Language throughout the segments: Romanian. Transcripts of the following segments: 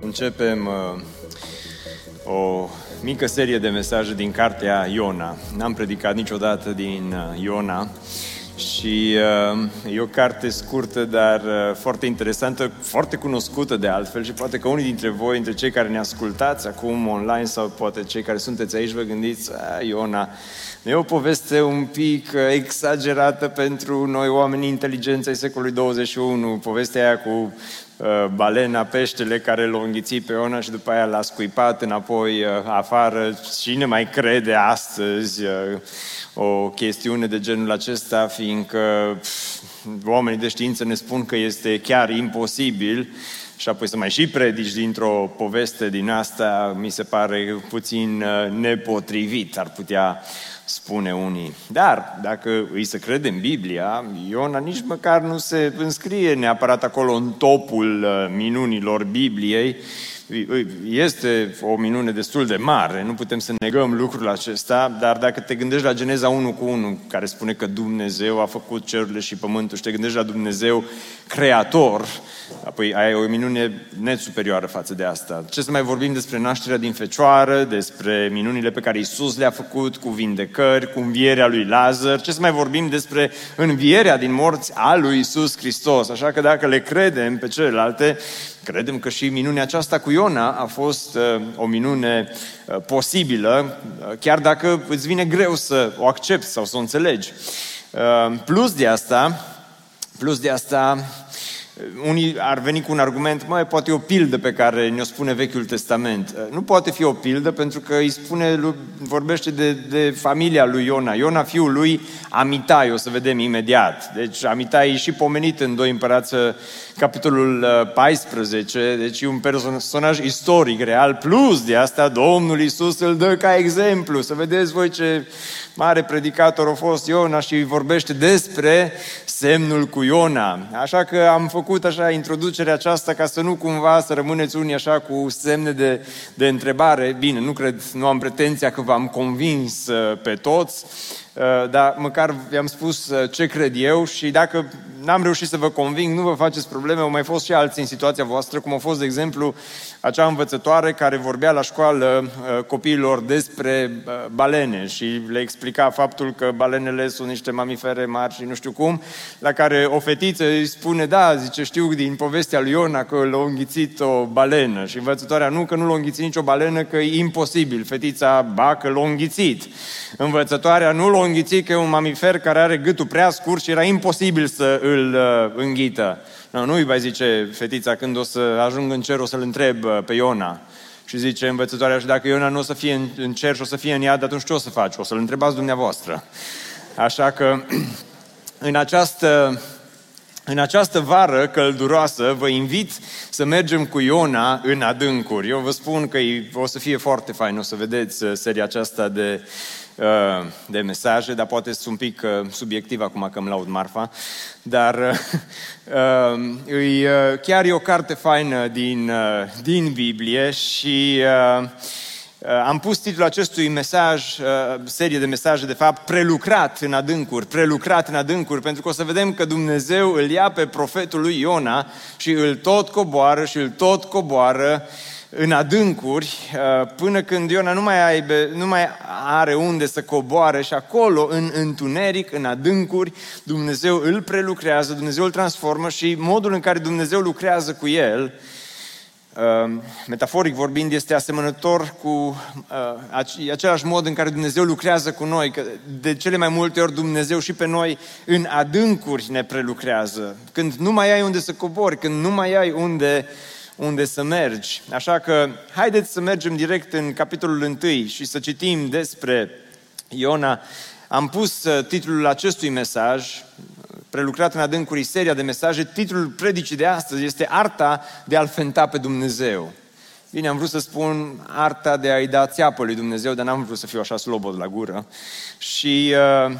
Începem uh, o mică serie de mesaje din cartea Iona. N-am predicat niciodată din uh, Iona și uh, e o carte scurtă, dar uh, foarte interesantă, foarte cunoscută de altfel și poate că unii dintre voi, dintre cei care ne ascultați acum online sau poate cei care sunteți aici, vă gândiți, Iona, e o poveste un pic uh, exagerată pentru noi oamenii inteligenți ai secolului 21, povestea aia cu Uh, balena, peștele care l-a înghițit pe Iona și după aia l-a scuipat înapoi uh, afară. Cine mai crede astăzi uh, o chestiune de genul acesta, fiindcă pf, oamenii de știință ne spun că este chiar imposibil și apoi să mai și predici dintr-o poveste din asta, mi se pare puțin nepotrivit. Ar putea spune unii. Dar, dacă îi să credem Biblia, Iona nici măcar nu se înscrie neapărat acolo în topul uh, minunilor Bibliei, este o minune destul de mare, nu putem să negăm lucrul acesta, dar dacă te gândești la Geneza 1 cu 1, care spune că Dumnezeu a făcut cerurile și pământul, și te gândești la Dumnezeu creator, apoi ai o minune net superioară față de asta. Ce să mai vorbim despre nașterea din fecioară, despre minunile pe care Isus le-a făcut, cu vindecări, cu învierea lui Lazar, ce să mai vorbim despre învierea din morți a lui Isus Hristos. Așa că dacă le credem pe celelalte, Credem că și minunea aceasta cu Iona a fost uh, o minune uh, posibilă, uh, chiar dacă îți vine greu să o accepti sau să o înțelegi. Uh, plus de asta, plus de asta, unii ar veni cu un argument, mai poate e o pildă pe care ne-o spune Vechiul Testament. Nu poate fi o pildă pentru că îi spune, vorbește de, de familia lui Iona. Iona, fiul lui Amitai, o să vedem imediat. Deci Amitai e și pomenit în 2 împărați, capitolul 14, uh, deci e un personaj istoric, real, plus de asta Domnul Isus îl dă ca exemplu. Să vedeți voi ce mare predicator a fost Iona și vorbește despre semnul cu Iona. Așa că am făcut așa introducerea aceasta ca să nu cumva să rămâneți unii așa cu semne de, de întrebare. Bine, nu cred, nu am pretenția că v-am convins uh, pe toți, uh, dar măcar vi-am spus uh, ce cred eu și dacă n-am reușit să vă conving, nu vă faceți probleme, au mai fost și alții în situația voastră, cum a fost, de exemplu, acea învățătoare care vorbea la școală uh, copiilor despre uh, balene și le explica faptul că balenele sunt niște mamifere mari și nu știu cum, la care o fetiță îi spune, da, zice, știu din povestea lui Iona că l-a înghițit o balenă și învățătoarea nu, că nu l-a înghițit nicio balenă, că e imposibil. Fetița, ba, că l-a înghițit. Învățătoarea nu l-a înghițit că e un mamifer care are gâtul prea scurt și era imposibil să îl uh, înghită. No, nu îi va zice fetița când o să ajung în cer, o să-l întreb uh, pe Iona. Și zice învățătoarea, și dacă Iona nu o să fie în, în cer și o să fie în iad, atunci ce o să faci? O să-l întrebați dumneavoastră. Așa că în această, în această vară călduroasă vă invit să mergem cu Iona în adâncuri. Eu vă spun că o să fie foarte fain, o să vedeți uh, seria aceasta de Uh, de mesaje, dar poate sunt un pic uh, subiectiv acum că îmi laud marfa, dar uh, chiar e o carte faină din, din Biblie și am pus titlul acestui mesaj, serie de mesaje, de fapt, prelucrat în adâncuri, prelucrat în adâncuri, pentru că o să vedem că Dumnezeu îl ia pe profetul lui Iona și îl tot coboară și îl tot coboară în adâncuri, uh, până când Iona nu mai, aibă, nu mai are unde să coboare și acolo, în întuneric, în adâncuri, Dumnezeu îl prelucrează, Dumnezeu îl transformă și modul în care Dumnezeu lucrează cu el, uh, metaforic vorbind, este asemănător cu uh, același mod în care Dumnezeu lucrează cu noi, că de cele mai multe ori Dumnezeu și pe noi în adâncuri ne prelucrează. Când nu mai ai unde să cobori, când nu mai ai unde uh, unde să mergi. Așa că haideți să mergem direct în capitolul 1 și să citim despre Iona. Am pus uh, titlul acestui mesaj, prelucrat în adâncuri seria de mesaje, titlul predicii de astăzi este Arta de a-L fenta pe Dumnezeu. Bine, am vrut să spun arta de a-i da țeapă lui Dumnezeu, dar n-am vrut să fiu așa slobod la gură. Și uh,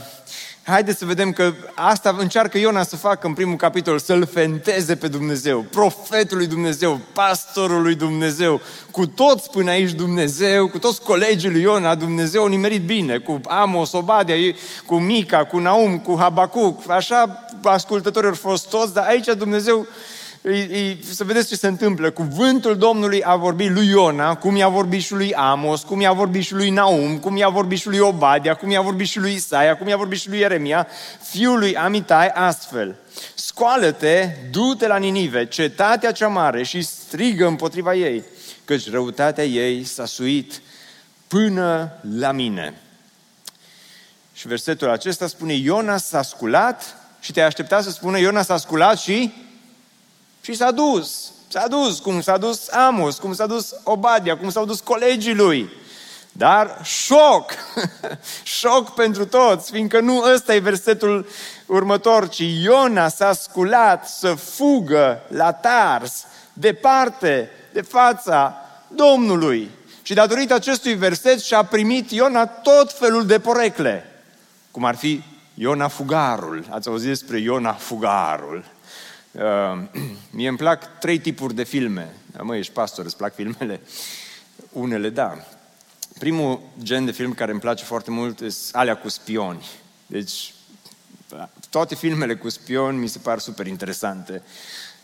haideți să vedem că asta încearcă Iona să facă în primul capitol, să-L fenteze pe Dumnezeu, profetul lui Dumnezeu, pastorul lui Dumnezeu, cu toți până aici Dumnezeu, cu toți colegii lui Iona, Dumnezeu a nimerit bine, cu Amos, Obadia, cu Mica, cu Naum, cu Habacuc, așa ascultătorii au fost toți, dar aici Dumnezeu să vedeți ce se întâmplă. Cuvântul Domnului a vorbit lui Iona, cum i-a vorbit și lui Amos, cum i-a vorbit și lui Naum, cum i-a vorbit și lui Obadia, cum i-a vorbit și lui Isaia, cum i-a vorbit și lui Ieremia, fiul lui Amitai, astfel. Scoală-te, du-te la Ninive, cetatea cea mare și strigă împotriva ei, căci răutatea ei s-a suit până la mine. Și versetul acesta spune, Iona s-a sculat și te-ai așteptat să spună, Iona s-a sculat și și s-a dus. S-a dus, cum s-a dus Amos, cum s-a dus Obadia, cum s-au dus colegii lui. Dar șoc! șoc pentru toți, fiindcă nu ăsta e versetul următor, ci Iona s-a sculat să fugă la Tars, departe, de fața Domnului. Și datorită acestui verset și-a primit Iona tot felul de porecle, cum ar fi Iona Fugarul. Ați auzit despre Iona Fugarul. Uh, mie îmi plac trei tipuri de filme. Mă, ești pastor, îți plac filmele? Unele, da. Primul gen de film care îmi place foarte mult sunt alea cu spioni. Deci, toate filmele cu spioni mi se par super interesante.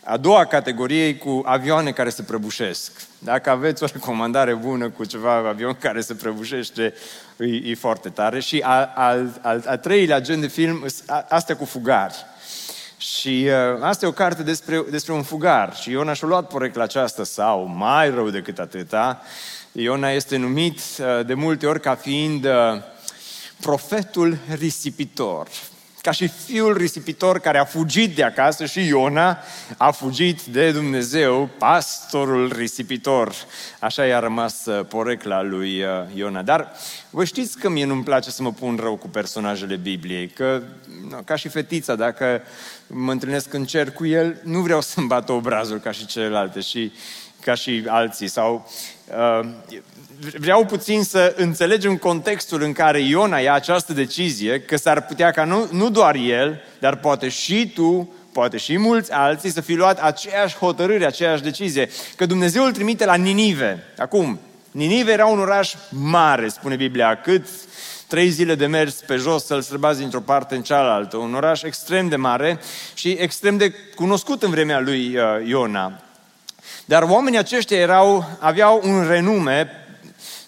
A doua categorie e cu avioane care se prăbușesc. Dacă aveți o recomandare bună cu ceva avion care se prăbușește, e, e foarte tare. Și al, al, al, al treilea gen de film, astea cu fugari. Și uh, asta e o carte despre, despre un fugar. Și Iona și-a luat porecla aceasta sau mai rău decât atâta. Iona este numit uh, de multe ori ca fiind uh, profetul risipitor ca și fiul risipitor care a fugit de acasă și Iona a fugit de Dumnezeu, pastorul risipitor. Așa i-a rămas uh, porecla lui uh, Iona. Dar vă știți că mie nu-mi place să mă pun rău cu personajele Bibliei, că ca și fetița, dacă mă întâlnesc în cer cu el, nu vreau să-mi bată obrazul ca și celelalte și ca și alții. Sau uh, vreau puțin să înțelegem contextul în care Iona ia această decizie, că s-ar putea ca nu, nu doar el, dar poate și tu, poate și mulți alții să fi luat aceeași hotărâre, aceeași decizie, că Dumnezeu îl trimite la Ninive. Acum, Ninive era un oraș mare, spune Biblia, cât trei zile de mers pe jos să-l străbați dintr-o parte în cealaltă. Un oraș extrem de mare și extrem de cunoscut în vremea lui uh, Iona. Dar oamenii aceștia erau, aveau un renume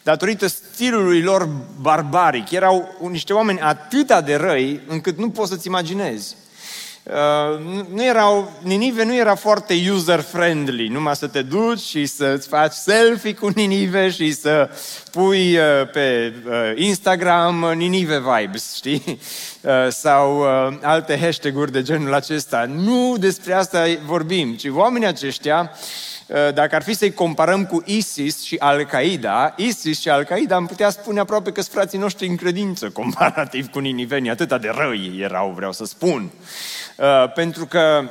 datorită stilului lor barbaric. Erau niște oameni atât de răi încât nu poți să-ți imaginezi. Uh, nu erau, Ninive nu era foarte user-friendly, numai să te duci și să-ți faci selfie cu Ninive și să pui uh, pe uh, Instagram Ninive vibes, știi? Uh, sau uh, alte hashtag-uri de genul acesta. Nu despre asta vorbim, ci oamenii aceștia Eh, dacă ar fi să-i comparăm cu ISIS și Al-Qaeda, ISIS și Al-Qaeda am putea spune aproape că sunt frații noștri în credință, comparativ cu ninivenii, atâta de răi erau, vreau să spun. Eh, pentru că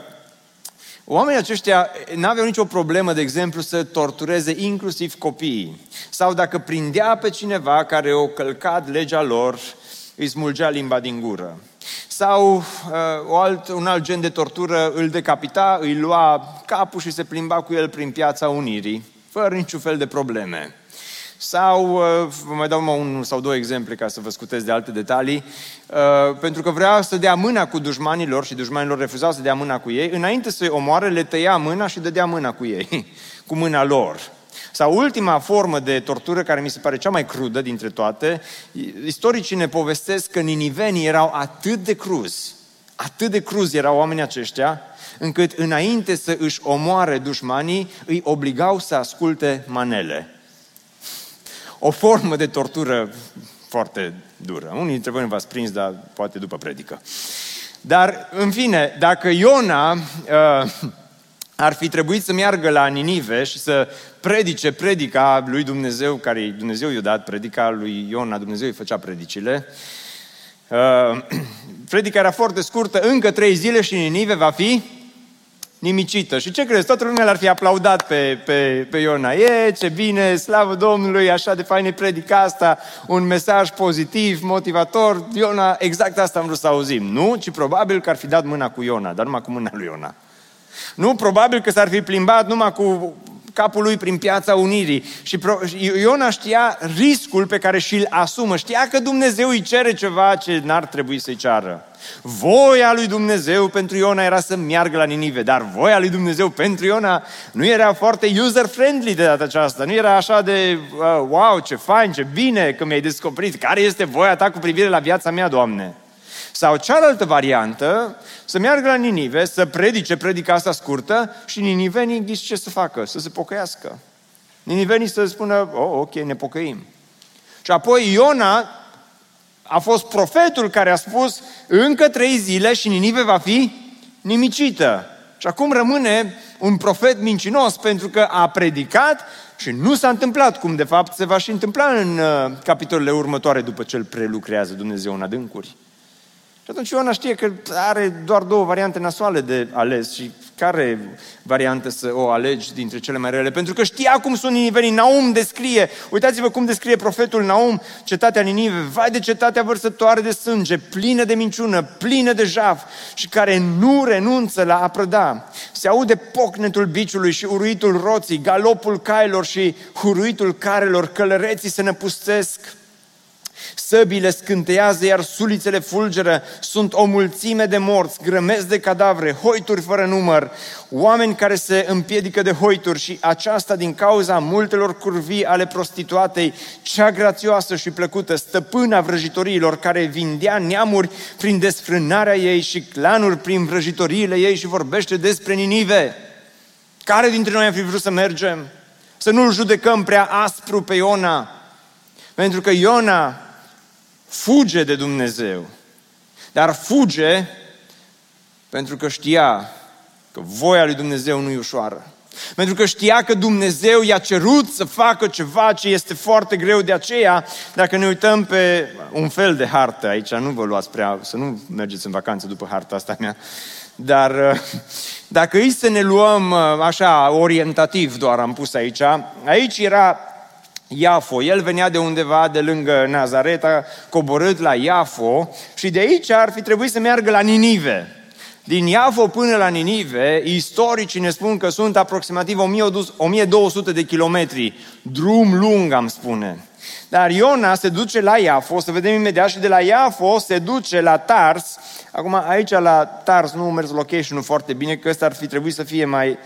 Oamenii aceștia n-aveau nicio problemă, de exemplu, să tortureze inclusiv copiii. Sau dacă prindea pe cineva care o călcat legea lor, îi smulgea limba din gură. Sau uh, o alt, un alt gen de tortură îl decapita, îi lua capul și se plimba cu el prin piața Unirii, fără niciun fel de probleme. Sau, uh, vă mai dau mai un sau două exemple ca să vă scutez de alte detalii, uh, pentru că vrea să dea mâna cu dușmanilor și dușmanilor refuzau să dea mâna cu ei, înainte să-i omoare, le tăia mâna și dădea mâna cu ei, cu mâna lor. Sau ultima formă de tortură care mi se pare cea mai crudă dintre toate, istoricii ne povestesc că ninivenii erau atât de cruzi, atât de cruzi erau oamenii aceștia, încât înainte să își omoare dușmanii, îi obligau să asculte manele. O formă de tortură foarte dură. Unii dintre voi nu v-ați prins, dar poate după predică. Dar, în fine, dacă Iona uh, ar fi trebuit să meargă la Ninive și să predice predica lui Dumnezeu, care Dumnezeu i-a dat, predica lui Iona, Dumnezeu îi făcea predicile. Uh, predica era foarte scurtă, încă trei zile și Ninive va fi nimicită. Și ce crezi? Toată lumea l-ar fi aplaudat pe, pe, pe Iona. E, ce bine, slavă Domnului, așa de fain predica asta, un mesaj pozitiv, motivator. Iona, exact asta am vrut să auzim. Nu, ci probabil că ar fi dat mâna cu Iona, dar numai cu mâna lui Iona. Nu, probabil că s-ar fi plimbat numai cu capul lui prin piața Unirii. Și Iona știa riscul pe care și-l asumă. Știa că Dumnezeu îi cere ceva ce n-ar trebui să-i ceară. Voia lui Dumnezeu pentru Iona era să meargă la Ninive, dar voia lui Dumnezeu pentru Iona nu era foarte user-friendly de data aceasta. Nu era așa de, uh, wow, ce fain, ce bine că mi-ai descoperit. Care este voia ta cu privire la viața mea, Doamne? Sau cealaltă variantă, să meargă la Ninive, să predice predica asta scurtă și ninivenii ghiși ce să facă? Să se pocăiască. Ninivenii să spună, oh, ok, ne pocăim. Și apoi Iona a fost profetul care a spus, încă trei zile și Ninive va fi nimicită. Și acum rămâne un profet mincinos pentru că a predicat și nu s-a întâmplat, cum de fapt se va și întâmpla în uh, capitolele următoare după ce îl prelucrează Dumnezeu în adâncuri. Și atunci Iona știe că are doar două variante nasoale de ales și care variantă să o alegi dintre cele mai rele? Pentru că știa cum sunt Ninivenii. Naum descrie, uitați-vă cum descrie profetul Naum cetatea Ninive. Vai de cetatea vărsătoare de sânge, plină de minciună, plină de jaf și care nu renunță la a prăda. Se aude pocnetul biciului și uruitul roții, galopul cailor și huruitul carelor, călăreții se năpustesc Săbile scânteiază, iar sulițele fulgeră. Sunt o mulțime de morți, grămezi de cadavre, hoituri fără număr, oameni care se împiedică de hoituri și aceasta din cauza multelor curvii ale prostituatei, cea grațioasă și plăcută, stăpâna vrăjitoriilor, care vindea neamuri prin desfrânarea ei și clanuri prin vrăjitoriile ei și vorbește despre Ninive. Care dintre noi am fi vrut să mergem? Să nu-l judecăm prea aspru pe Iona, pentru că Iona fuge de Dumnezeu. Dar fuge pentru că știa că voia lui Dumnezeu nu e ușoară. Pentru că știa că Dumnezeu i-a cerut să facă ceva ce este foarte greu de aceea. Dacă ne uităm pe un fel de hartă aici, nu vă luați prea, să nu mergeți în vacanță după harta asta mea, dar uh, dacă îi să ne luăm uh, așa orientativ doar am pus aici, aici era Iafo. El venea de undeva de lângă Nazareta, coborât la Iafo și de aici ar fi trebuit să meargă la Ninive. Din Iafo până la Ninive, istoricii ne spun că sunt aproximativ 1200 de kilometri. Drum lung, am spune. Dar Iona se duce la Iafo, o să vedem imediat, și de la Iafo se duce la Tars. Acum, aici la Tars nu mers location-ul foarte bine, că ăsta ar fi trebuit să fie mai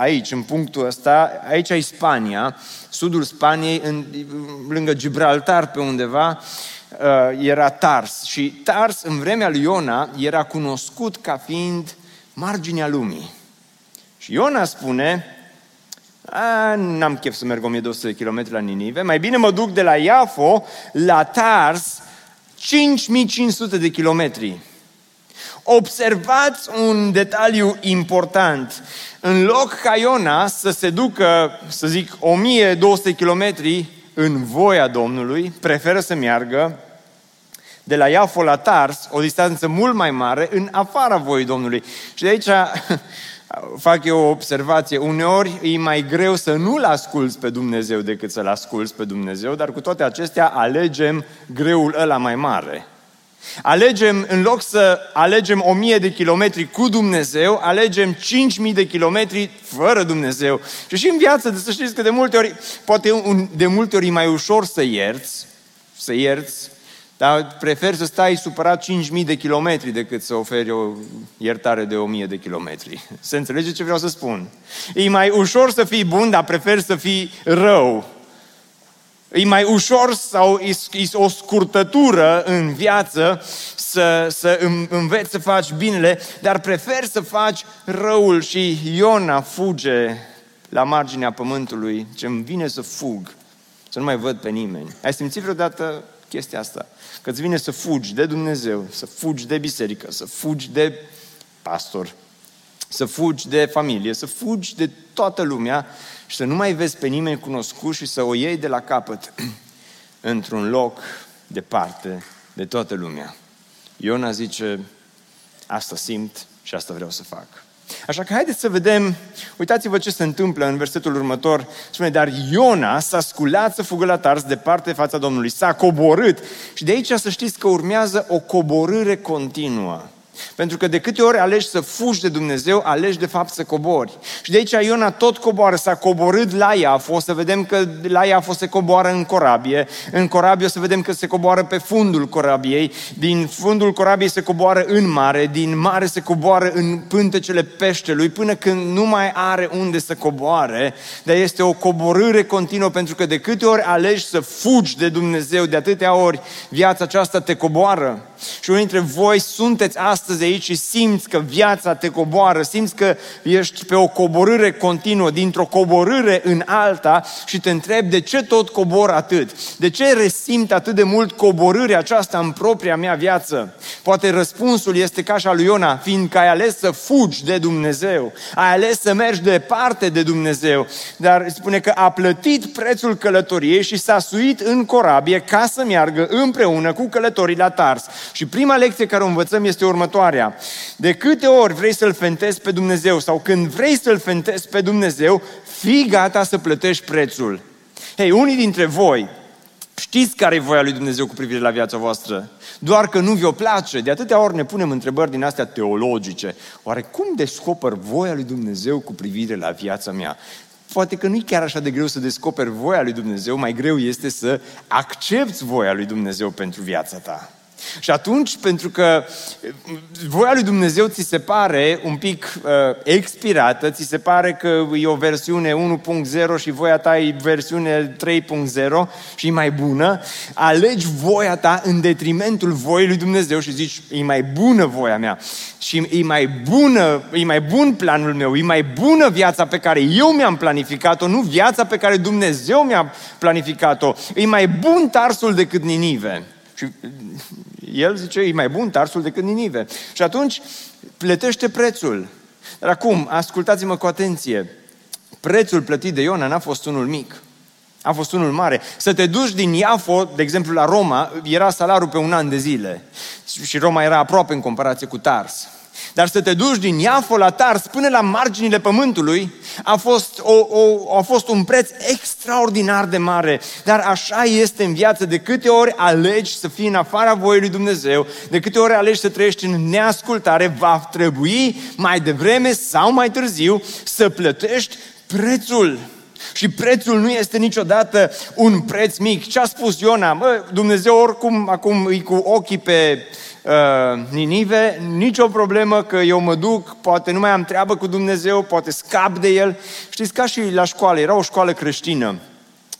aici, în punctul ăsta, aici e Spania, sudul Spaniei, în, lângă Gibraltar pe undeva, uh, era Tars. Și Tars, în vremea lui Iona, era cunoscut ca fiind marginea lumii. Și Iona spune, n-am chef să merg 1200 de km la Ninive, mai bine mă duc de la Iafo la Tars, 5500 de kilometri. Observați un detaliu important. În loc ca Iona să se ducă, să zic, 1200 km în voia Domnului, preferă să meargă de la Iafo la Tars, o distanță mult mai mare, în afara voii Domnului. Și de aici fac eu o observație. Uneori e mai greu să nu-L asculți pe Dumnezeu decât să-L asculți pe Dumnezeu, dar cu toate acestea alegem greul ăla mai mare. Alegem, în loc să alegem o mie de kilometri cu Dumnezeu, alegem cinci mii de kilometri fără Dumnezeu. Și și în viață, să știți că de multe ori, poate un, de multe ori e mai ușor să ierți, să ierți, dar prefer să stai supărat 5.000 de kilometri decât să oferi o iertare de 1.000 de kilometri. Se înțelege ce vreau să spun? E mai ușor să fii bun, dar prefer să fii rău E mai ușor sau e, e o scurtătură în viață să, să înveți să faci binele, dar prefer să faci răul și Iona fuge la marginea pământului, ce îmi vine să fug, să nu mai văd pe nimeni. Ai simțit vreodată chestia asta? Că îți vine să fugi de Dumnezeu, să fugi de biserică, să fugi de pastor, să fugi de familie, să fugi de toată lumea și să nu mai vezi pe nimeni cunoscut și să o iei de la capăt într-un loc departe de toată lumea. Iona zice, asta simt și asta vreau să fac. Așa că haideți să vedem, uitați-vă ce se întâmplă în versetul următor. Spune, dar Iona s-a sculat să fugă la Tars departe fața Domnului, s-a coborât. Și de aici să știți că urmează o coborâre continuă. Pentru că de câte ori alegi să fugi de Dumnezeu, alegi de fapt să cobori. Și de aici Iona tot coboară, s-a coborât la Iaf, o să vedem că la Iaf o se coboară în corabie, în corabie o să vedem că se coboară pe fundul corabiei, din fundul corabiei se coboară în mare, din mare se coboară în pântecele peștelui, până când nu mai are unde să coboare, dar este o coborâre continuă, pentru că de câte ori alegi să fugi de Dumnezeu, de atâtea ori viața aceasta te coboară. Și unii dintre voi sunteți astăzi aici și simți că viața te coboară, simți că ești pe o coborâre continuă, dintr-o coborâre în alta și te întrebi de ce tot cobor atât? De ce resimt atât de mult coborârea aceasta în propria mea viață? Poate răspunsul este ca și al lui Iona, fiindcă ai ales să fugi de Dumnezeu, ai ales să mergi departe de Dumnezeu, dar spune că a plătit prețul călătoriei și s-a suit în corabie ca să meargă împreună cu călătorii la Tars. Și prima lecție care o învățăm este următoarea. De câte ori vrei să-L fentezi pe Dumnezeu sau când vrei să-L fentezi pe Dumnezeu, fii gata să plătești prețul. Hei, unii dintre voi știți care e voia lui Dumnezeu cu privire la viața voastră, doar că nu vi-o place. De atâtea ori ne punem întrebări din astea teologice. Oare cum descoper voia lui Dumnezeu cu privire la viața mea? Poate că nu e chiar așa de greu să descoperi voia lui Dumnezeu, mai greu este să accepti voia lui Dumnezeu pentru viața ta. Și atunci, pentru că voia lui Dumnezeu ți se pare un pic uh, expirată, ți se pare că e o versiune 1.0 și voia ta e versiune 3.0 și e mai bună, alegi voia ta în detrimentul voii lui Dumnezeu și zici, e mai bună voia mea și e mai bună, e mai bun planul meu, e mai bună viața pe care eu mi-am planificat-o, nu viața pe care Dumnezeu mi-a planificat-o. E mai bun Tarsul decât Ninive. Și el zice, e mai bun Tarsul decât Ninive. Și atunci plătește prețul. Dar acum, ascultați-mă cu atenție. Prețul plătit de Iona n-a fost unul mic. A fost unul mare. Să te duci din Iafo, de exemplu, la Roma, era salariul pe un an de zile. Și Roma era aproape în comparație cu Tars. Dar să te duci din Iafo la Tars până la marginile pământului a fost, o, o, a fost un preț extraordinar de mare. Dar așa este în viață. De câte ori alegi să fii în afara voii lui Dumnezeu, de câte ori alegi să trăiești în neascultare, va trebui mai devreme sau mai târziu să plătești prețul. Și prețul nu este niciodată un preț mic. Ce a spus Iona? Mă, Dumnezeu oricum acum e cu ochii pe uh, Ninive, nicio problemă că eu mă duc, poate nu mai am treabă cu Dumnezeu, poate scap de El. Știți, ca și la școală, era o școală creștină.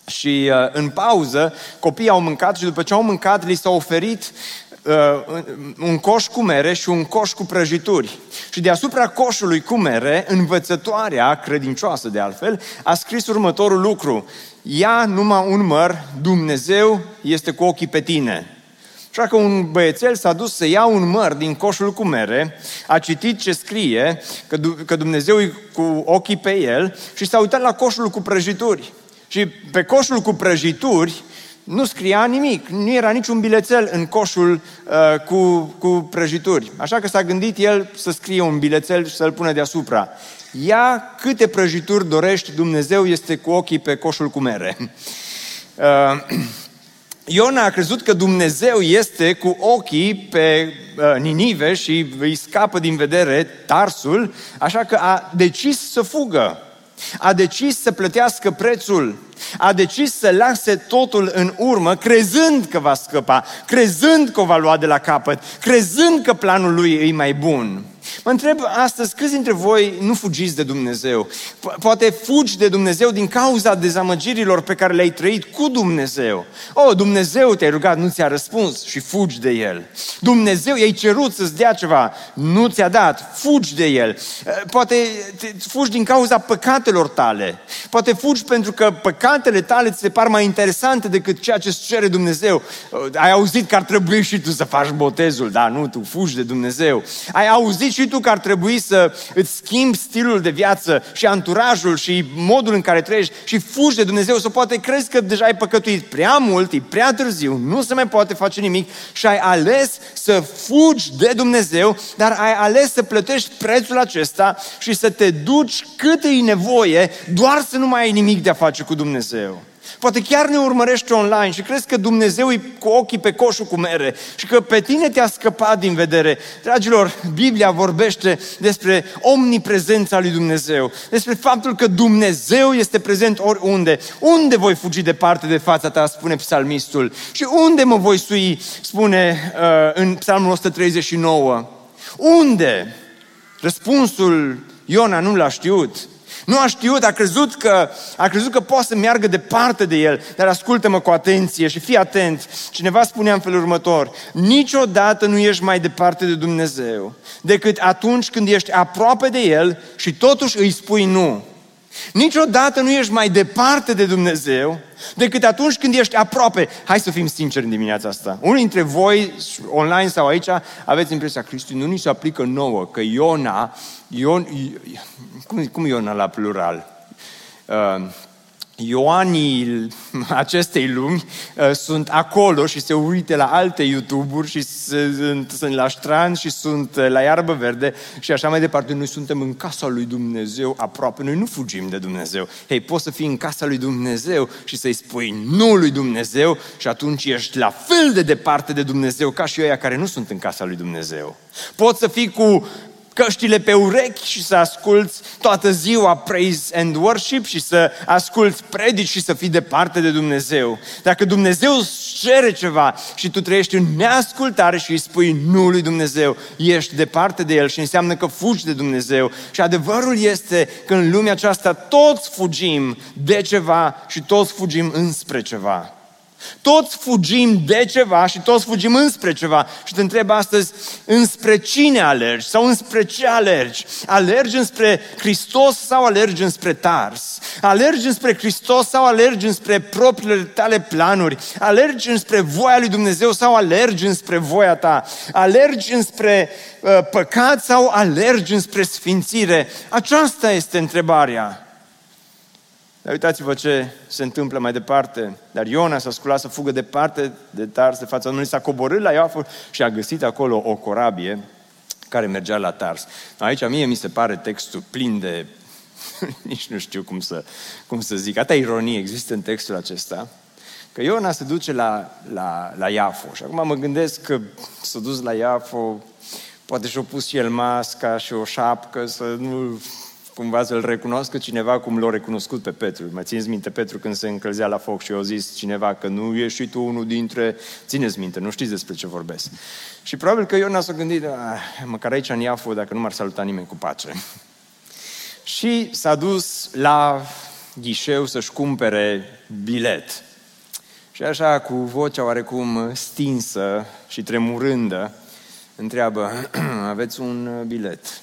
Și uh, în pauză, copiii au mâncat și după ce au mâncat, li s-a oferit uh, un coș cu mere și un coș cu prăjituri. Și deasupra coșului cu mere, învățătoarea, credincioasă de altfel, a scris următorul lucru. Ia numai un măr, Dumnezeu este cu ochii pe tine. Așa că un băiețel s-a dus să ia un măr din coșul cu mere, a citit ce scrie, că, că Dumnezeu e cu ochii pe el și s-a uitat la coșul cu prăjituri. Și pe coșul cu prăjituri nu scria nimic, nu era niciun bilețel în coșul uh, cu, cu prăjituri. Așa că s-a gândit el să scrie un bilețel și să-l pună deasupra. Ia câte prăjituri dorești, Dumnezeu este cu ochii pe coșul cu mere. Uh, Iona a crezut că Dumnezeu este cu ochii pe uh, Ninive și îi scapă din vedere Tarsul, așa că a decis să fugă. A decis să plătească prețul. A decis să lase totul în urmă, crezând că va scăpa, crezând că o va lua de la capăt, crezând că planul lui e mai bun. Mă întreb astăzi, câți dintre voi nu fugiți de Dumnezeu? Poate fugi de Dumnezeu din cauza dezamăgirilor pe care le-ai trăit cu Dumnezeu. Oh, Dumnezeu te-ai rugat, nu ți-a răspuns și fugi de El. Dumnezeu i-ai cerut să-ți dea ceva, nu ți-a dat, fugi de El. Eh, poate fugi din cauza păcatelor tale. Poate fugi pentru că păcatele tale ți se par mai interesante decât ceea ce îți cere Dumnezeu. Eh, ai auzit că ar trebui și tu să faci botezul, da, nu, tu fugi de Dumnezeu. Ai auzit și tu că ar trebui să îți schimbi stilul de viață și anturajul și modul în care trăiești și fugi de Dumnezeu sau poate crezi că deja ai păcătuit prea mult, e prea târziu, nu se mai poate face nimic și ai ales să fugi de Dumnezeu, dar ai ales să plătești prețul acesta și să te duci cât e nevoie doar să nu mai ai nimic de a face cu Dumnezeu. Poate chiar ne urmărești online și crezi că Dumnezeu e cu ochii pe coșul cu mere și că pe tine te-a scăpat din vedere. Dragilor, Biblia vorbește despre omniprezența lui Dumnezeu, despre faptul că Dumnezeu este prezent oriunde. Unde voi fugi departe de fața ta, spune psalmistul. Și unde mă voi sui, spune uh, în psalmul 139. Unde? Răspunsul Iona nu l-a știut. Nu a știut, a crezut că, a crezut că poate să meargă departe de el. Dar ascultă-mă cu atenție și fii atent. Cineva spunea în felul următor, niciodată nu ești mai departe de Dumnezeu decât atunci când ești aproape de El și totuși îi spui nu. Niciodată nu ești mai departe de Dumnezeu decât atunci când ești aproape. Hai să fim sinceri în dimineața asta. Unul dintre voi, online sau aici, aveți impresia, Cristi, nu ni se aplică nouă, că Iona, Ion, cum, cum Iona la plural? Uh, Ioanii acestei lumi uh, sunt acolo și se uită la alte YouTube-uri și sunt, sunt la strand și sunt uh, la iarbă verde și așa mai departe. Noi suntem în casa lui Dumnezeu aproape. Noi nu fugim de Dumnezeu. Hei, poți să fii în casa lui Dumnezeu și să-i spui nu lui Dumnezeu și atunci ești la fel de departe de Dumnezeu ca și ăia care nu sunt în casa lui Dumnezeu. Poți să fii cu căștile pe urechi și să asculți toată ziua praise and worship și să asculți predici și să fii departe de Dumnezeu. Dacă Dumnezeu îți cere ceva și tu trăiești în neascultare și îi spui nu lui Dumnezeu, ești departe de El și înseamnă că fugi de Dumnezeu. Și adevărul este că în lumea aceasta toți fugim de ceva și toți fugim înspre ceva. Toți fugim de ceva și toți fugim înspre ceva. Și te întreb astăzi, înspre cine alergi sau înspre ce alergi? Alergi înspre Hristos sau alergi înspre Tars? Alergi înspre Hristos sau alergi înspre propriile tale planuri? Alergi înspre voia lui Dumnezeu sau alergi înspre voia ta? Alergi înspre uh, păcat sau alergi înspre sfințire? Aceasta este întrebarea. Dar uitați-vă ce se întâmplă mai departe. Dar Iona s-a sculat să fugă departe de Tars, de fața Domnului, s-a coborât la Iafo și a găsit acolo o corabie care mergea la Tars. Aici mie mi se pare textul plin de... nici nu știu cum să, cum să zic. Atâta ironie există în textul acesta. Că Iona se duce la, la, la Iafo. Și acum mă gândesc că s-a dus la Iafo, poate și-a pus și el masca și o șapcă să nu cumva să-l recunoască cineva cum l-a recunoscut pe Petru. Mai țineți minte Petru când se încălzea la foc și a zis cineva că nu ești și tu unul dintre... Țineți minte, nu știți despre ce vorbesc. Și probabil că Iona s-a gândit, ah, măcar aici în Iafo, dacă nu m-ar saluta nimeni cu pace. și s-a dus la ghișeu să-și cumpere bilet. Și așa, cu vocea oarecum stinsă și tremurândă, întreabă, aveți un bilet?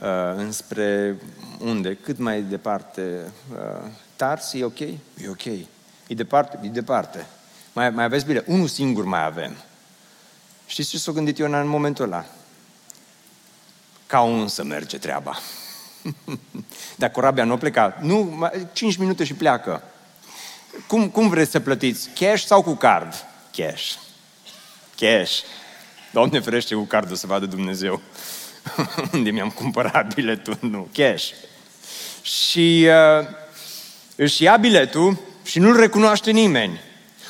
Uh, înspre unde? Cât mai departe? Uh, Tars, e ok? E ok. E departe? E departe. Mai, mai aveți bine? Unul singur mai avem. Știți ce s-a gândit Iona în momentul ăla? Ca un să merge treaba. Dar corabia nu a plecat. Nu, 5 minute și pleacă. Cum, cum vreți să plătiți? Cash sau cu card? Cash. Cash. Doamne ferește cu cardul să vadă Dumnezeu. unde mi-am cumpărat biletul, nu, cash. Și uh, își ia biletul și nu-l recunoaște nimeni.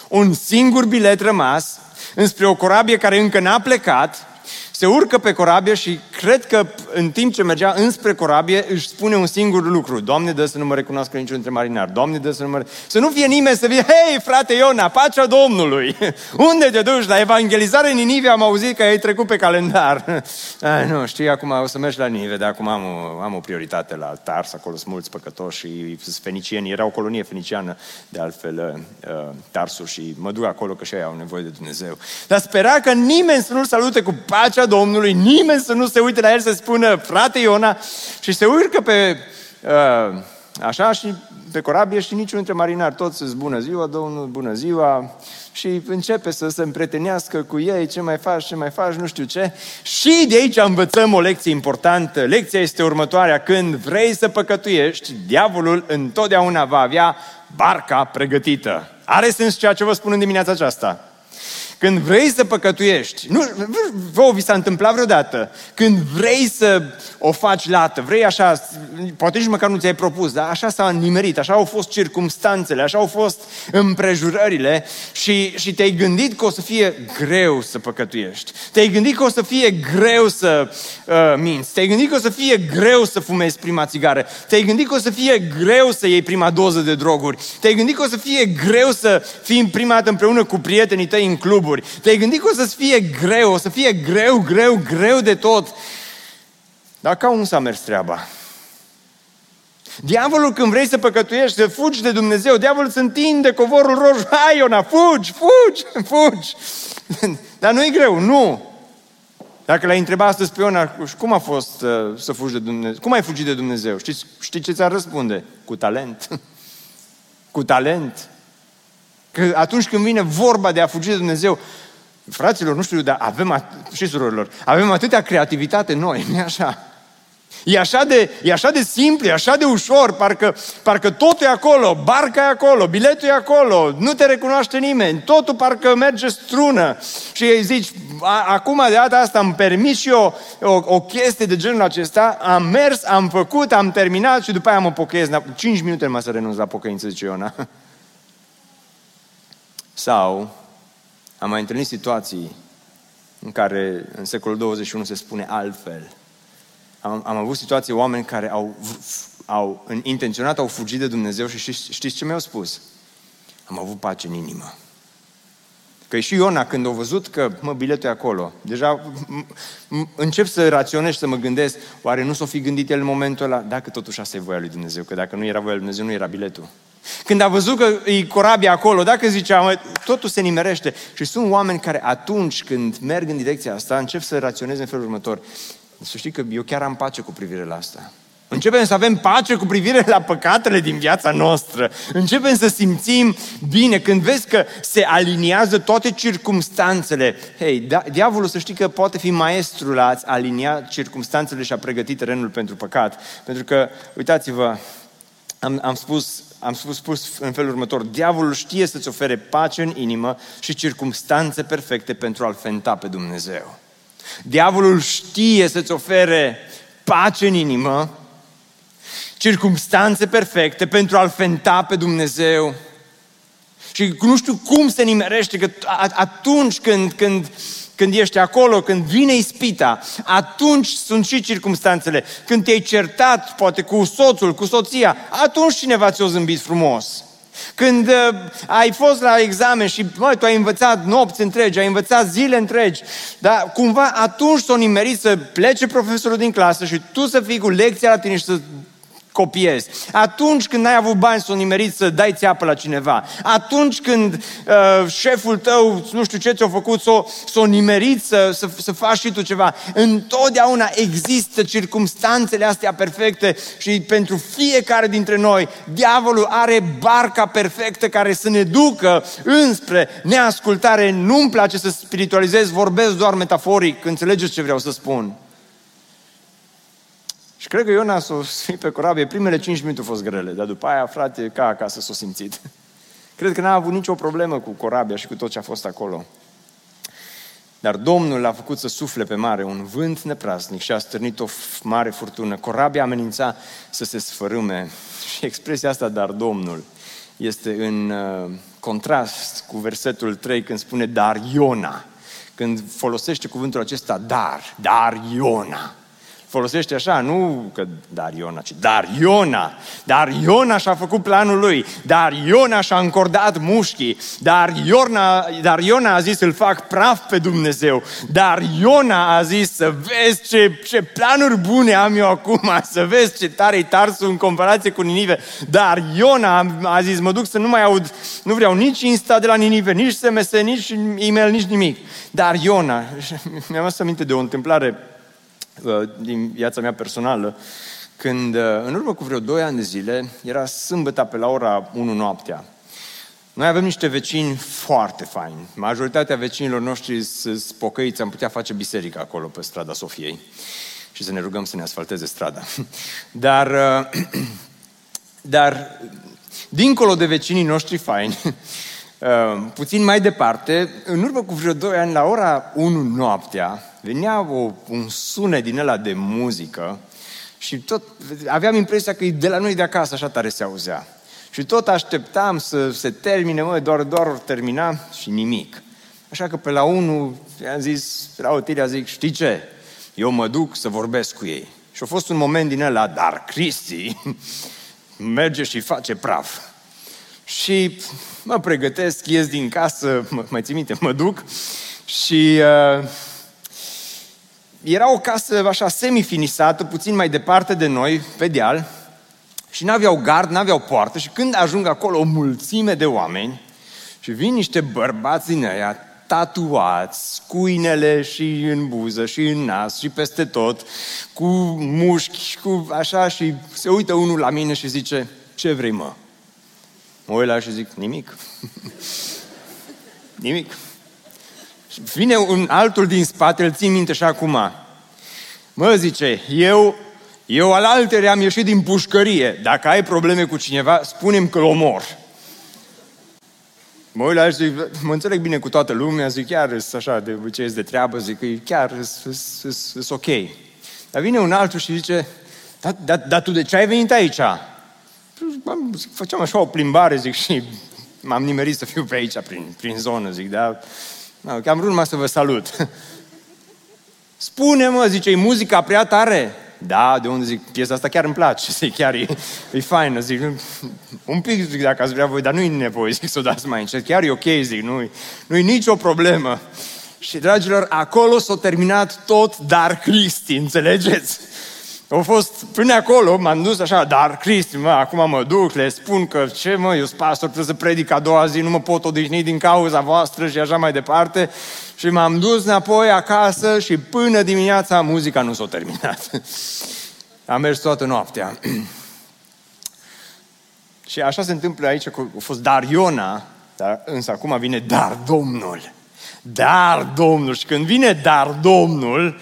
Un singur bilet rămas înspre o corabie care încă n-a plecat se urcă pe corabie și cred că în timp ce mergea înspre corabie își spune un singur lucru. Doamne, dă să nu mă recunoască niciun dintre marinari. Doamne, dă să nu mă... Să nu fie nimeni să fie, hei, frate Iona, pacea Domnului! Unde te duci? La evangelizare în Ninive am auzit că ai trecut pe calendar. Ai, nu, știi, acum o să mergi la Ninive, dar acum am o, am o prioritate la Tars, acolo sunt mulți păcătoși și fenicieni. Era o colonie feniciană, de altfel, uh, Tarsul și mă duc acolo că și ei au nevoie de Dumnezeu. Dar spera că nimeni să nu-l salute cu pacea Domnului, nimeni să nu se uite la el să spună, frate Iona, și se urcă pe uh, așa și pe corabie și niciunul dintre marinari, toți sunt bună ziua, domnul, bună ziua, și începe să se împretenească cu ei, ce mai faci, ce mai faci, nu știu ce. Și de aici învățăm o lecție importantă. Lecția este următoarea. Când vrei să păcătuiești, diavolul întotdeauna va avea barca pregătită. Are sens ceea ce vă spun în dimineața aceasta. Când vrei să păcătuiești, nu, vă vi s-a întâmplat vreodată, când vrei să o faci lată, vrei așa, poate nici măcar nu ți-ai propus, dar așa s-a nimerit, așa au fost circumstanțele, așa au fost împrejurările și, și te-ai gândit că o să fie greu să păcătuiești. Te-ai gândit că o să fie greu să uh, minți. Te-ai gândit că o să fie greu să fumezi prima țigară. Te-ai gândit că o să fie greu să iei prima doză de droguri. Te-ai gândit că o să fie greu să fii prima dată împreună cu prietenii tăi în cluburi. Te-ai gândit că o să fie greu, o să fie greu, greu, greu de tot. Dar ca un s-a mers treaba. Diavolul când vrei să păcătuiești, să fugi de Dumnezeu, diavolul îți întinde covorul roșu. Hai, Iona, fugi, fugi, fugi. Dar nu e greu, nu. Dacă l-ai întrebat astăzi pe Iona, cum a fost uh, să fugi de Dumnezeu? Cum ai fugit de Dumnezeu? Știți, știi ce ți-ar răspunde? Cu talent. Cu talent. Că atunci când vine vorba de a fugi de Dumnezeu, fraților, nu știu, dar avem, și surorilor, avem atâtea creativitate noi, nu așa? E așa, de, e așa de simplu, e așa de ușor, parcă, parcă totul e acolo, barca e acolo, biletul e acolo, nu te recunoaște nimeni, totul parcă merge strună. Și îi zici, a, acum de data asta îmi permis și eu o, o chestie de genul acesta, am mers, am făcut, am terminat și după aia mă pocăiesc. 5 minute mă să renunț la pocăință, zice Iona. Sau am mai întâlnit situații în care în secolul 21 se spune altfel. Am, am avut situații oameni care au, au în, intenționat au fugit de Dumnezeu și știți, știți ce mi-au spus? Am avut pace în inimă. Că și Iona, când a văzut că, mă, biletul e acolo, deja încep să raționez, să mă gândesc, oare nu s-o fi gândit el în momentul ăla, dacă totuși asta e voia lui Dumnezeu, că dacă nu era voia lui Dumnezeu, nu era biletul. Când a văzut că e corabia acolo, dacă zicea, mă, totul se nimerește. Și sunt oameni care atunci când merg în direcția asta, încep să raționeze în felul următor. Să știi că eu chiar am pace cu privire la asta. Începem să avem pace cu privire la păcatele din viața noastră. Începem să simțim bine când vezi că se aliniază toate circumstanțele. Hei, da, diavolul să știi că poate fi maestru la a alinia circumstanțele și a pregăti terenul pentru păcat. Pentru că, uitați-vă, am, am spus am spus, spus în felul următor, diavolul știe să-ți ofere pace în inimă și circumstanțe perfecte pentru a-L fenta pe Dumnezeu. Diavolul știe să-ți ofere pace în inimă, circumstanțe perfecte pentru a-L fenta pe Dumnezeu. Și nu știu cum se nimerește că atunci când, când când ești acolo, când vine ispita, atunci sunt și circumstanțele. Când te-ai certat, poate cu soțul, cu soția, atunci cineva ți-o zâmbit frumos. Când uh, ai fost la examen și mă, tu ai învățat nopți întregi, ai învățat zile întregi, dar cumva atunci s-o nimerit să plece profesorul din clasă și tu să fii cu lecția la tine și să copiezi. Atunci când n-ai avut bani să o nimerit să dai țeapă la cineva. Atunci când uh, șeful tău, nu știu ce ți-a făcut, să s-o, o nimerit să, să, să faci și tu ceva. Întotdeauna există circumstanțele astea perfecte și pentru fiecare dintre noi, diavolul are barca perfectă care să ne ducă înspre neascultare. Nu-mi place să spiritualizez, vorbesc doar metaforic, înțelegeți ce vreau să spun. Și cred că Iona s-a sfârșit pe corabie, primele cinci minute au fost grele, dar după aia, frate, ca acasă s-a simțit. Cred că n-a avut nicio problemă cu corabia și cu tot ce a fost acolo. Dar Domnul l-a făcut să sufle pe mare un vânt nepraznic și a stârnit o mare furtună. Corabia amenința să se sfărâme. Și expresia asta, dar Domnul, este în uh, contrast cu versetul 3 când spune dar Iona. Când folosește cuvântul acesta dar, dar Iona folosește așa, nu că dar Iona, ci dar Iona. Dar Iona și-a făcut planul lui. Dar Iona și-a încordat mușchii. Dar Iona, dar Iona a zis, îl fac praf pe Dumnezeu. Dar Iona a zis, să vezi ce, ce planuri bune am eu acum, să vezi ce tare-i Tarsul în comparație cu Ninive. Dar Iona a zis, mă duc să nu mai aud, nu vreau nici Insta de la Ninive, nici SMS, nici e-mail, nici nimic. Dar Iona, mi-am să aminte de o întâmplare Uh, din viața mea personală, când, uh, în urmă cu vreo 2 ani de zile, era sâmbătă pe la ora 1 noaptea. Noi avem niște vecini foarte faini. Majoritatea vecinilor noștri sunt pocăiți, am putea face biserică acolo pe strada Sofiei și să ne rugăm să ne asfalteze strada. Dar, uh, dar dincolo de vecinii noștri faini, uh, puțin mai departe, în urmă cu vreo 2 ani, la ora 1 noaptea, venea o, un sunet din ăla de muzică și tot aveam impresia că e de la noi de acasă, așa tare se auzea. Și tot așteptam să se termine, mă, doar, doar termina și nimic. Așa că pe la unul i-am zis, la Otilia zic, știi ce? Eu mă duc să vorbesc cu ei. Și a fost un moment din ăla, dar Cristi merge și face praf. Și mă pregătesc, ies din casă, mă, mai țin minte, mă duc și uh, era o casă așa semifinisată, puțin mai departe de noi, pe deal, și n-aveau gard, n-aveau poartă și când ajung acolo o mulțime de oameni și vin niște bărbați din aia tatuați, cu inele și în buză și în nas și peste tot, cu mușchi, cu așa și se uită unul la mine și zice, ce vrei mă? Mă uit la și zic, nimic. nimic. Și vine un altul din spate, îl țin minte și acum. Mă, zice, eu, eu al altere am ieșit din pușcărie. Dacă ai probleme cu cineva, spunem că-l omor. Mă uit la și zic, mă înțeleg bine cu toată lumea, zic, chiar sunt așa de ce de treabă, zic, că chiar sunt ok. Dar vine un altul și zice, dar da, da, tu de ce ai venit aici? Zic, făceam așa o plimbare, zic, și m-am nimerit să fiu pe aici, prin, prin zonă, zic, dar da, am vrut numai să vă salut. Spune-mă, zice, e muzica prea tare? Da, de unde zic, piesa asta chiar îmi place, zic, chiar e, e faină, zic, un pic, zic, dacă ați vrea voi, dar nu-i nevoie, zic, să o dați mai încet, chiar e ok, zic, nu-i, nu-i nicio problemă. Și, dragilor, acolo s-a terminat tot Dar Cristi, înțelegeți? Au fost până acolo, m-am dus așa, dar Cristi, mă, acum mă duc, le spun că ce mă, eu sunt pastor, trebuie să predic a doua zi, nu mă pot odihni din cauza voastră și așa mai departe. Și m-am dus înapoi acasă și până dimineața muzica nu s-a terminat. Am mers toată noaptea. și așa se întâmplă aici, că a fost dar Iona, dar însă acum vine dar Domnul. Dar Domnul. Și când vine dar Domnul,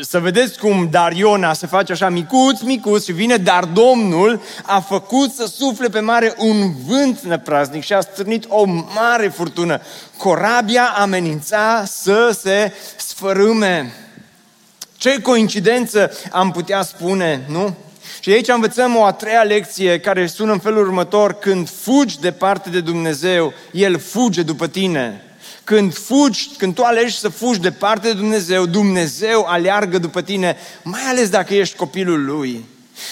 să vedeți cum dar Iona se face așa micuț, micuț și vine dar Domnul a făcut să sufle pe mare un vânt nepraznic și a strânit o mare furtună. Corabia amenința să se sfărâme. Ce coincidență am putea spune, nu? Și aici învățăm o a treia lecție care sună în felul următor. Când fugi departe de Dumnezeu, El fuge după tine. Când fugi, când tu alegi să fugi departe de Dumnezeu, Dumnezeu aleargă după tine, mai ales dacă ești copilul Lui.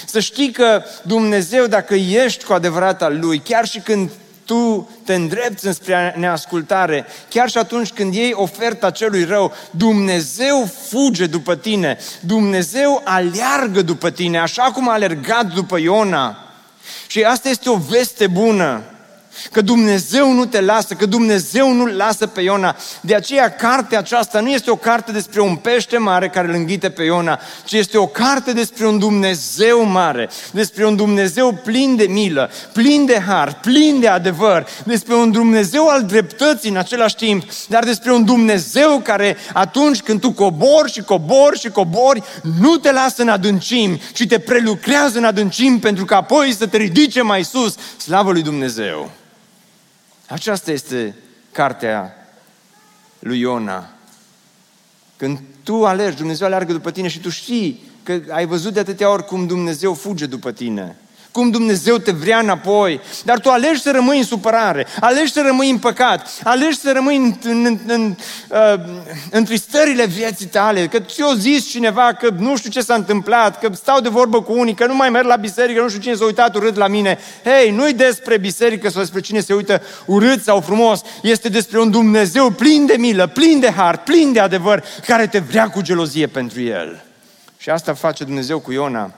Să știi că Dumnezeu, dacă ești cu adevărat al Lui, chiar și când tu te îndrepți înspre neascultare, chiar și atunci când iei oferta celui rău, Dumnezeu fuge după tine, Dumnezeu aleargă după tine, așa cum a alergat după Iona. Și asta este o veste bună. Că Dumnezeu nu te lasă, că Dumnezeu nu lasă pe Iona. De aceea cartea aceasta nu este o carte despre un pește mare care îl înghite pe Iona, ci este o carte despre un Dumnezeu mare, despre un Dumnezeu plin de milă, plin de har, plin de adevăr, despre un Dumnezeu al dreptății în același timp, dar despre un Dumnezeu care atunci când tu cobori și cobori și cobori, nu te lasă în adâncimi, ci te prelucrează în adâncimi pentru că apoi să te ridice mai sus. Slavă lui Dumnezeu! Aceasta este cartea lui Iona. Când tu alergi, Dumnezeu alergă după tine și tu știi că ai văzut de atâtea ori cum Dumnezeu fuge după tine cum Dumnezeu te vrea înapoi, dar tu alegi să rămâi în supărare, alegi să rămâi în păcat, alegi să rămâi în, în, în, în, uh, în tristările vieții tale, că ți-o zis cineva că nu știu ce s-a întâmplat, că stau de vorbă cu unii, că nu mai merg la biserică, nu știu cine s-a uitat urât la mine. Hei, nu-i despre biserică sau despre cine se uită urât sau frumos, este despre un Dumnezeu plin de milă, plin de har, plin de adevăr, care te vrea cu gelozie pentru El. Și asta face Dumnezeu cu Iona.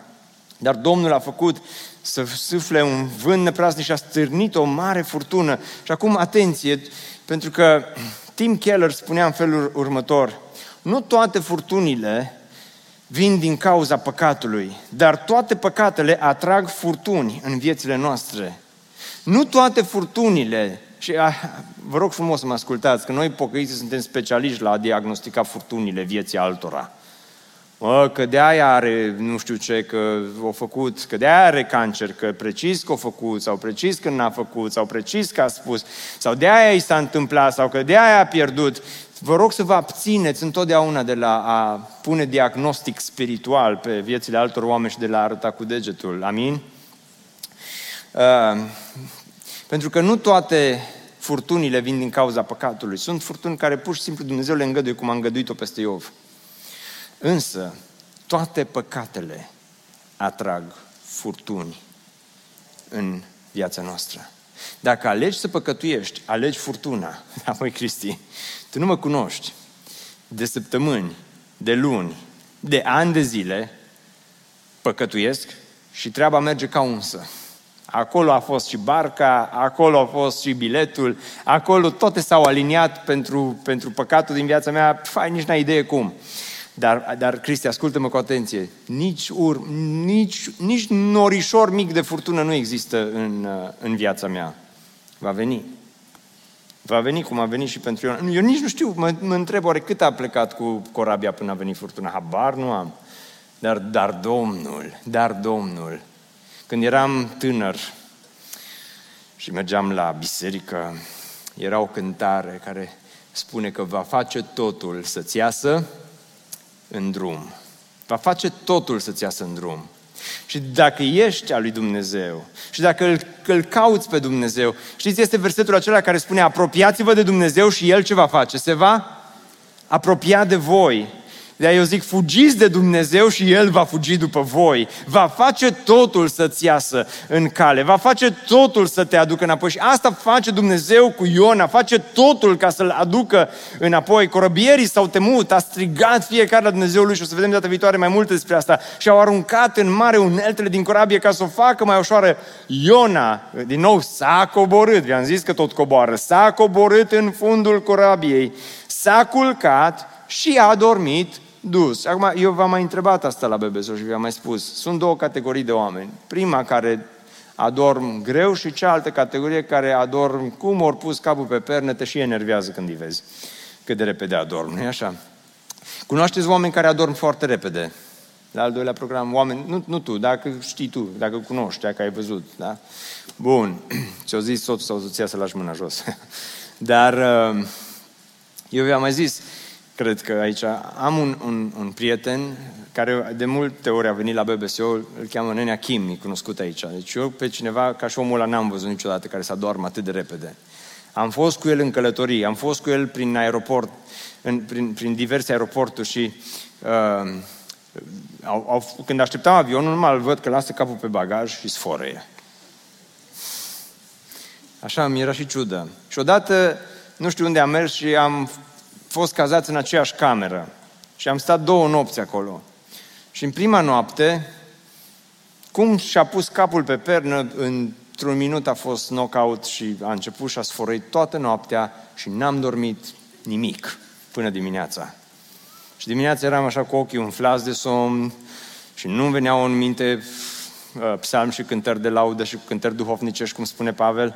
Dar Domnul a făcut să sufle un vânt nepraznic și a stârnit o mare furtună. Și acum, atenție, pentru că Tim Keller spunea în felul următor, nu toate furtunile vin din cauza păcatului, dar toate păcatele atrag furtuni în viețile noastre. Nu toate furtunile, și a, ah, vă rog frumos să mă ascultați, că noi pocăiții suntem specialiști la a diagnostica furtunile vieții altora. Mă, că de aia are nu știu ce, că o făcut, că de aia are cancer, că precis că o făcut, sau precis că n-a făcut, sau precis că a spus, sau de aia i s-a întâmplat, sau că de aia a pierdut. Vă rog să vă abțineți întotdeauna de la a pune diagnostic spiritual pe viețile altor oameni și de la a arăta cu degetul. Amin? Uh, pentru că nu toate furtunile vin din cauza păcatului. Sunt furtuni care pur și simplu Dumnezeu le îngăduie cum a îngăduit-o peste Iov. Însă, toate păcatele atrag furtuni în viața noastră. Dacă alegi să păcătuiești, alegi furtuna. Da, măi, Cristi, tu nu mă cunoști. De săptămâni, de luni, de ani de zile, păcătuiesc și treaba merge ca unsă. Acolo a fost și barca, acolo a fost și biletul, acolo toate s-au aliniat pentru, pentru păcatul din viața mea, fai, nici n-ai idee cum. Dar, dar Cristi, ascultă-mă cu atenție. Nici, ur, nici, nici norișor mic de furtună nu există în, în viața mea. Va veni. Va veni cum a venit și pentru eu. Eu nici nu știu, mă, mă întreb oare cât a plecat cu corabia până a venit furtuna. Habar nu am. Dar, dar Domnul, dar Domnul, când eram tânăr și mergeam la biserică, era o cântare care spune că va face totul să-ți iasă în drum. Va face totul să-ți iasă în drum. Și dacă ești al lui Dumnezeu și dacă îl, îl cauți pe Dumnezeu, știți, este versetul acela care spune apropiați-vă de Dumnezeu și El ce va face? Se va apropia de voi de eu zic, fugiți de Dumnezeu și El va fugi după voi. Va face totul să-ți iasă în cale. Va face totul să te aducă înapoi. Și asta face Dumnezeu cu Iona. Face totul ca să-l aducă înapoi. Corăbierii s-au temut, a strigat fiecare la Dumnezeu lui și o să vedem data viitoare mai multe despre asta. Și au aruncat în mare uneltele din corabie ca să o facă mai ușoară. Iona, din nou, s-a coborât. Vi-am zis că tot coboară. S-a coborât în fundul corabiei. S-a culcat și a dormit dus. Acum, eu v-am mai întrebat asta la Bebeso și v-am mai spus. Sunt două categorii de oameni. Prima care adorm greu și cealaltă categorie care adorm cum ori pus capul pe perne, te și enervează când îi vezi. Cât de repede adorm, nu așa? Cunoașteți oameni care adorm foarte repede? La al doilea program, oameni, nu, nu tu, dacă știi tu, dacă cunoști, dacă ai văzut, da? Bun, ți-o zis soțul sau soția să lași mâna jos. Dar uh, eu vi-am mai zis, cred că aici am un, un, un prieten care de multe ori a venit la BBSO, îl cheamă Nenea Kim, e cunoscut aici. Deci eu pe cineva, ca și omul ăla, n-am văzut niciodată care să adormă atât de repede. Am fost cu el în călătorii, am fost cu el prin aeroport, în, prin, prin diverse aeroporturi și uh, au, au, când așteptam avionul, numai îl văd că lasă capul pe bagaj și sforăie. Așa mi era și ciudă. Și odată, nu știu unde am mers și am fost cazați în aceeași cameră și am stat două nopți acolo. Și în prima noapte, cum și-a pus capul pe pernă, într-un minut a fost knockout și a început și a sfărăit toată noaptea și n-am dormit nimic până dimineața. Și dimineața eram așa cu ochii umflați de somn și nu veneau în minte uh, psalmi și cântări de laudă și cântări duhovnicești, cum spune Pavel,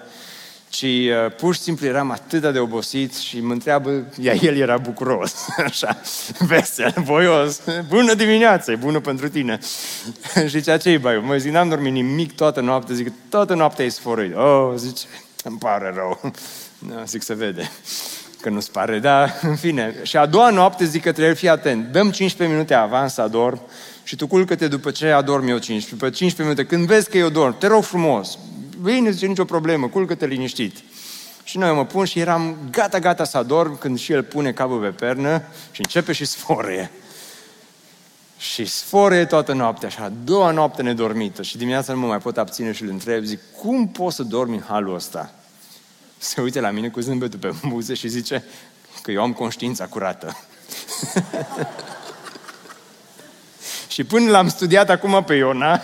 ci uh, pur și simplu eram atât de obosit și mă întreabă, ea el era bucuros, așa, vesel, voios, bună dimineața, e bună pentru tine. și zicea, ce-i bai? Mă zic, n-am dormit nimic toată noaptea, zic, toată noaptea e sfărâit. Oh, zice, îmi pare rău. Da, zic, se vede că nu-ți pare, dar în fine. Și a doua noapte zic că trebuie fi atent. Dăm 15 minute avans să adorm și tu culcă-te după ce adorm eu 15. După 15 minute, când vezi că eu dorm, te rog frumos, bine, zice, nicio problemă, culcă-te liniștit. Și noi mă pun și eram gata, gata să adorm când și el pune capul pe pernă și începe și sforie. Și sforie toată noaptea, așa, a doua noapte nedormită și dimineața nu mă mai pot abține și îl întreb, zic, cum poți să dormi în halul ăsta? Se uite la mine cu zâmbetul pe buze și zice că eu am conștiința curată. și până l-am studiat acum pe Iona,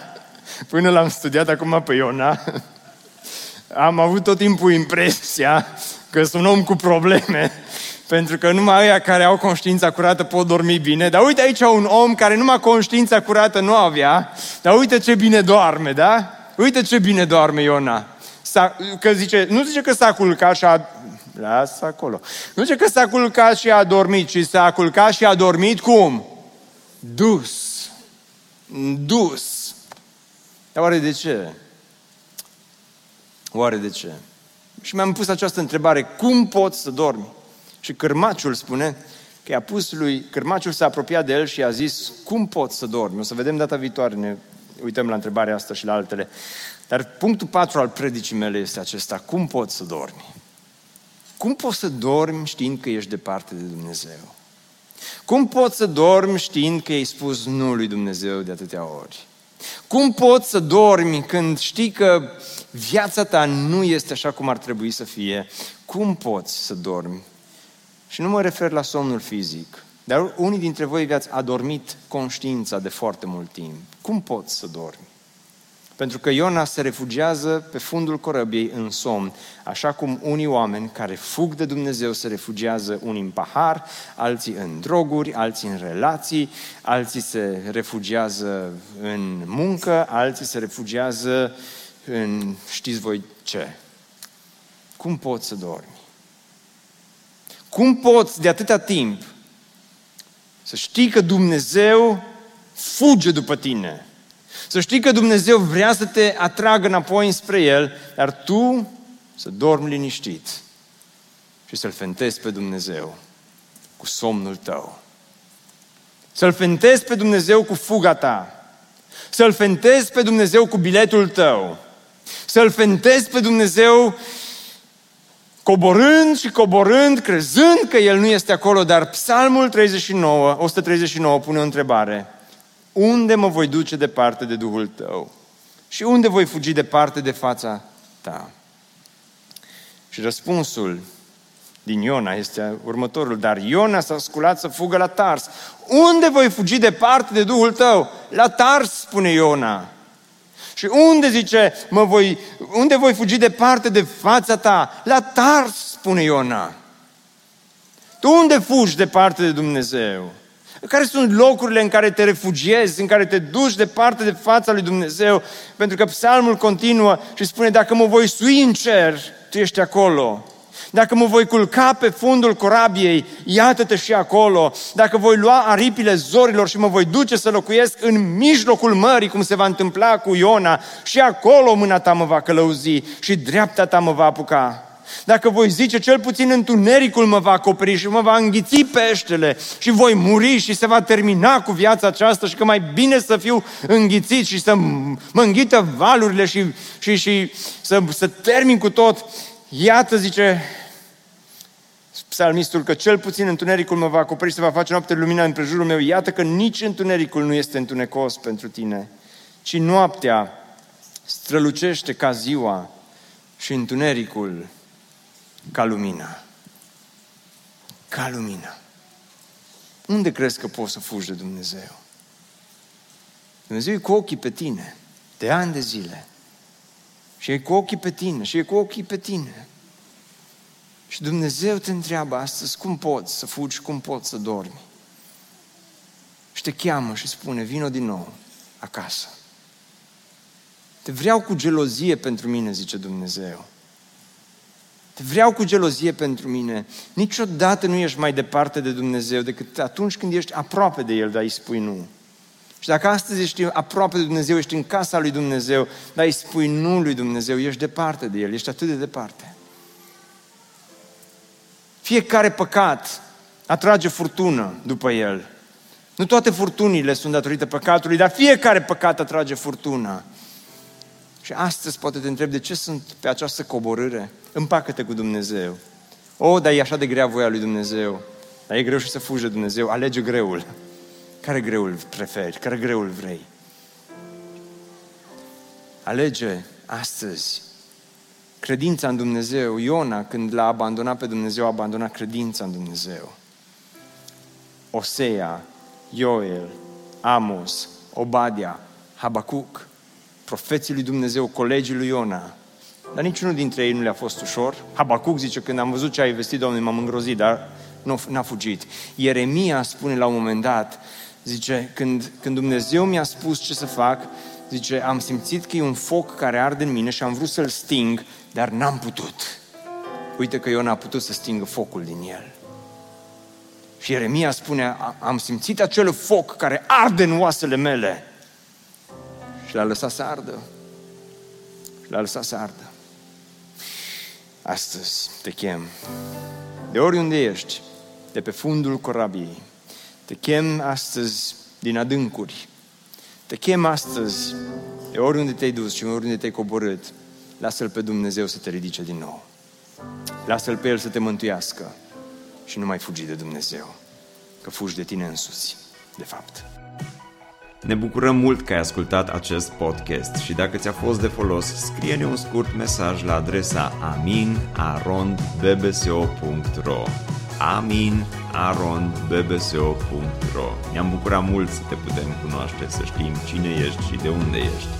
până l-am studiat acum pe Iona, am avut tot timpul impresia că sunt un om cu probleme, Pentru că numai aia care au conștiința curată pot dormi bine. Dar uite aici un om care numai conștiința curată nu avea. Dar uite ce bine doarme, da? Uite ce bine doarme Iona. S-a, că zice, nu zice că s-a culcat și a... Lasă acolo. Nu zice că s-a culcat și a dormit, ci s-a culcat și a dormit cum? Dus. Dus. Dar oare de ce? Oare de ce? Și mi-am pus această întrebare, cum poți să dormi? Și cârmaciul spune că i-a pus lui, cârmaciul s-a apropiat de el și a zis, cum poți să dormi? O să vedem data viitoare, ne uităm la întrebarea asta și la altele. Dar punctul 4 al predicii mele este acesta, cum poți să dormi? Cum poți să dormi știind că ești departe de Dumnezeu? Cum poți să dormi știind că ai spus nu lui Dumnezeu de atâtea ori? Cum poți să dormi când știi că viața ta nu este așa cum ar trebui să fie? Cum poți să dormi? Și nu mă refer la somnul fizic, dar unii dintre voi v-ați adormit conștiința de foarte mult timp. Cum poți să dormi? Pentru că Iona se refugiază pe fundul corăbiei în somn, așa cum unii oameni care fug de Dumnezeu se refugiază unii în pahar, alții în droguri, alții în relații, alții se refugiază în muncă, alții se refugiază în știți voi ce. Cum poți să dormi? Cum poți de atâta timp să știi că Dumnezeu fuge după tine? Să știi că Dumnezeu vrea să te atragă înapoi spre El, dar tu să dormi liniștit și să-L fentezi pe Dumnezeu cu somnul tău. Să-L fentezi pe Dumnezeu cu fuga ta. Să-L fentezi pe Dumnezeu cu biletul tău. Să-L fentezi pe Dumnezeu coborând și coborând, crezând că El nu este acolo, dar Psalmul 39, 139 pune o întrebare. Unde mă voi duce departe de Duhul tău? Și unde voi fugi departe de fața ta? Și răspunsul din Iona este următorul. Dar Iona s-a sculat să fugă la Tars. Unde voi fugi departe de Duhul tău? La Tars, spune Iona. Și unde, zice, mă voi, unde voi fugi departe de fața ta? La Tars, spune Iona. Tu unde fugi departe de Dumnezeu? Care sunt locurile în care te refugiezi, în care te duci departe de fața lui Dumnezeu? Pentru că psalmul continuă și spune, dacă mă voi sui în cer, tu ești acolo. Dacă mă voi culca pe fundul corabiei, iată-te și acolo. Dacă voi lua aripile zorilor și mă voi duce să locuiesc în mijlocul mării, cum se va întâmpla cu Iona, și acolo mâna ta mă va călăuzi și dreapta ta mă va apuca. Dacă voi zice, cel puțin întunericul mă va acoperi și mă va înghiți peștele și voi muri și se va termina cu viața aceasta și că mai bine să fiu înghițit și să mă înghită valurile și, și, și să, să termin cu tot. Iată, zice psalmistul, că cel puțin întunericul mă va acoperi și se va face noapte lumina în prejurul meu. Iată că nici întunericul nu este întunecos pentru tine, ci noaptea strălucește ca ziua și întunericul ca lumina. Ca lumina. Unde crezi că poți să fugi de Dumnezeu? Dumnezeu e cu ochii pe tine, de ani de zile. Și e cu ochii pe tine, și e cu ochii pe tine. Și Dumnezeu te întreabă astăzi cum poți să fugi, cum poți să dormi. Și te cheamă și spune, vino din nou acasă. Te vreau cu gelozie pentru mine, zice Dumnezeu. Te vreau cu gelozie pentru mine. Niciodată nu ești mai departe de Dumnezeu decât atunci când ești aproape de El, dar îi spui nu. Și dacă astăzi ești aproape de Dumnezeu, ești în casa lui Dumnezeu, dar îi spui nu lui Dumnezeu, ești departe de El, ești atât de departe. Fiecare păcat atrage furtună după el. Nu toate furtunile sunt datorită păcatului, dar fiecare păcat atrage furtună. Și astăzi poate te întreb de ce sunt pe această coborâre. Împacă-te cu Dumnezeu. O, dar e așa de grea voia lui Dumnezeu. Dar e greu și să fugi de Dumnezeu. Alege greul. Care greul preferi? Care greul vrei? Alege astăzi credința în Dumnezeu. Iona, când l-a abandonat pe Dumnezeu, a abandonat credința în Dumnezeu. Osea, Ioel, Amos, Obadia, Habacuc, profeții lui Dumnezeu, colegii lui Iona. Dar niciunul dintre ei nu le-a fost ușor. Habacuc zice, când am văzut ce ai vestit, Domnule, m-am îngrozit, dar n-a fugit. Ieremia spune la un moment dat, zice, când, când Dumnezeu mi-a spus ce să fac, zice, am simțit că e un foc care arde în mine și am vrut să-l sting, dar n-am putut. Uite că eu n-a putut să stingă focul din el. Și Ieremia spune, am simțit acel foc care arde în oasele mele. Și l-a lăsat să ardă. Și l-a lăsat să ardă. Astăzi te chem, de oriunde ești, de pe fundul corabiei, te chem astăzi din adâncuri, te chem astăzi de oriunde te-ai dus și oriunde te-ai coborât, lasă-L pe Dumnezeu să te ridice din nou. Lasă-L pe El să te mântuiască și nu mai fugi de Dumnezeu, că fugi de tine însuți, de fapt. Ne bucurăm mult că ai ascultat acest podcast și dacă ți-a fost de folos, scrie-ne un scurt mesaj la adresa aminarondbbso.ro aminarondbbso.ro Ne-am bucurat mult să te putem cunoaște, să știm cine ești și de unde ești.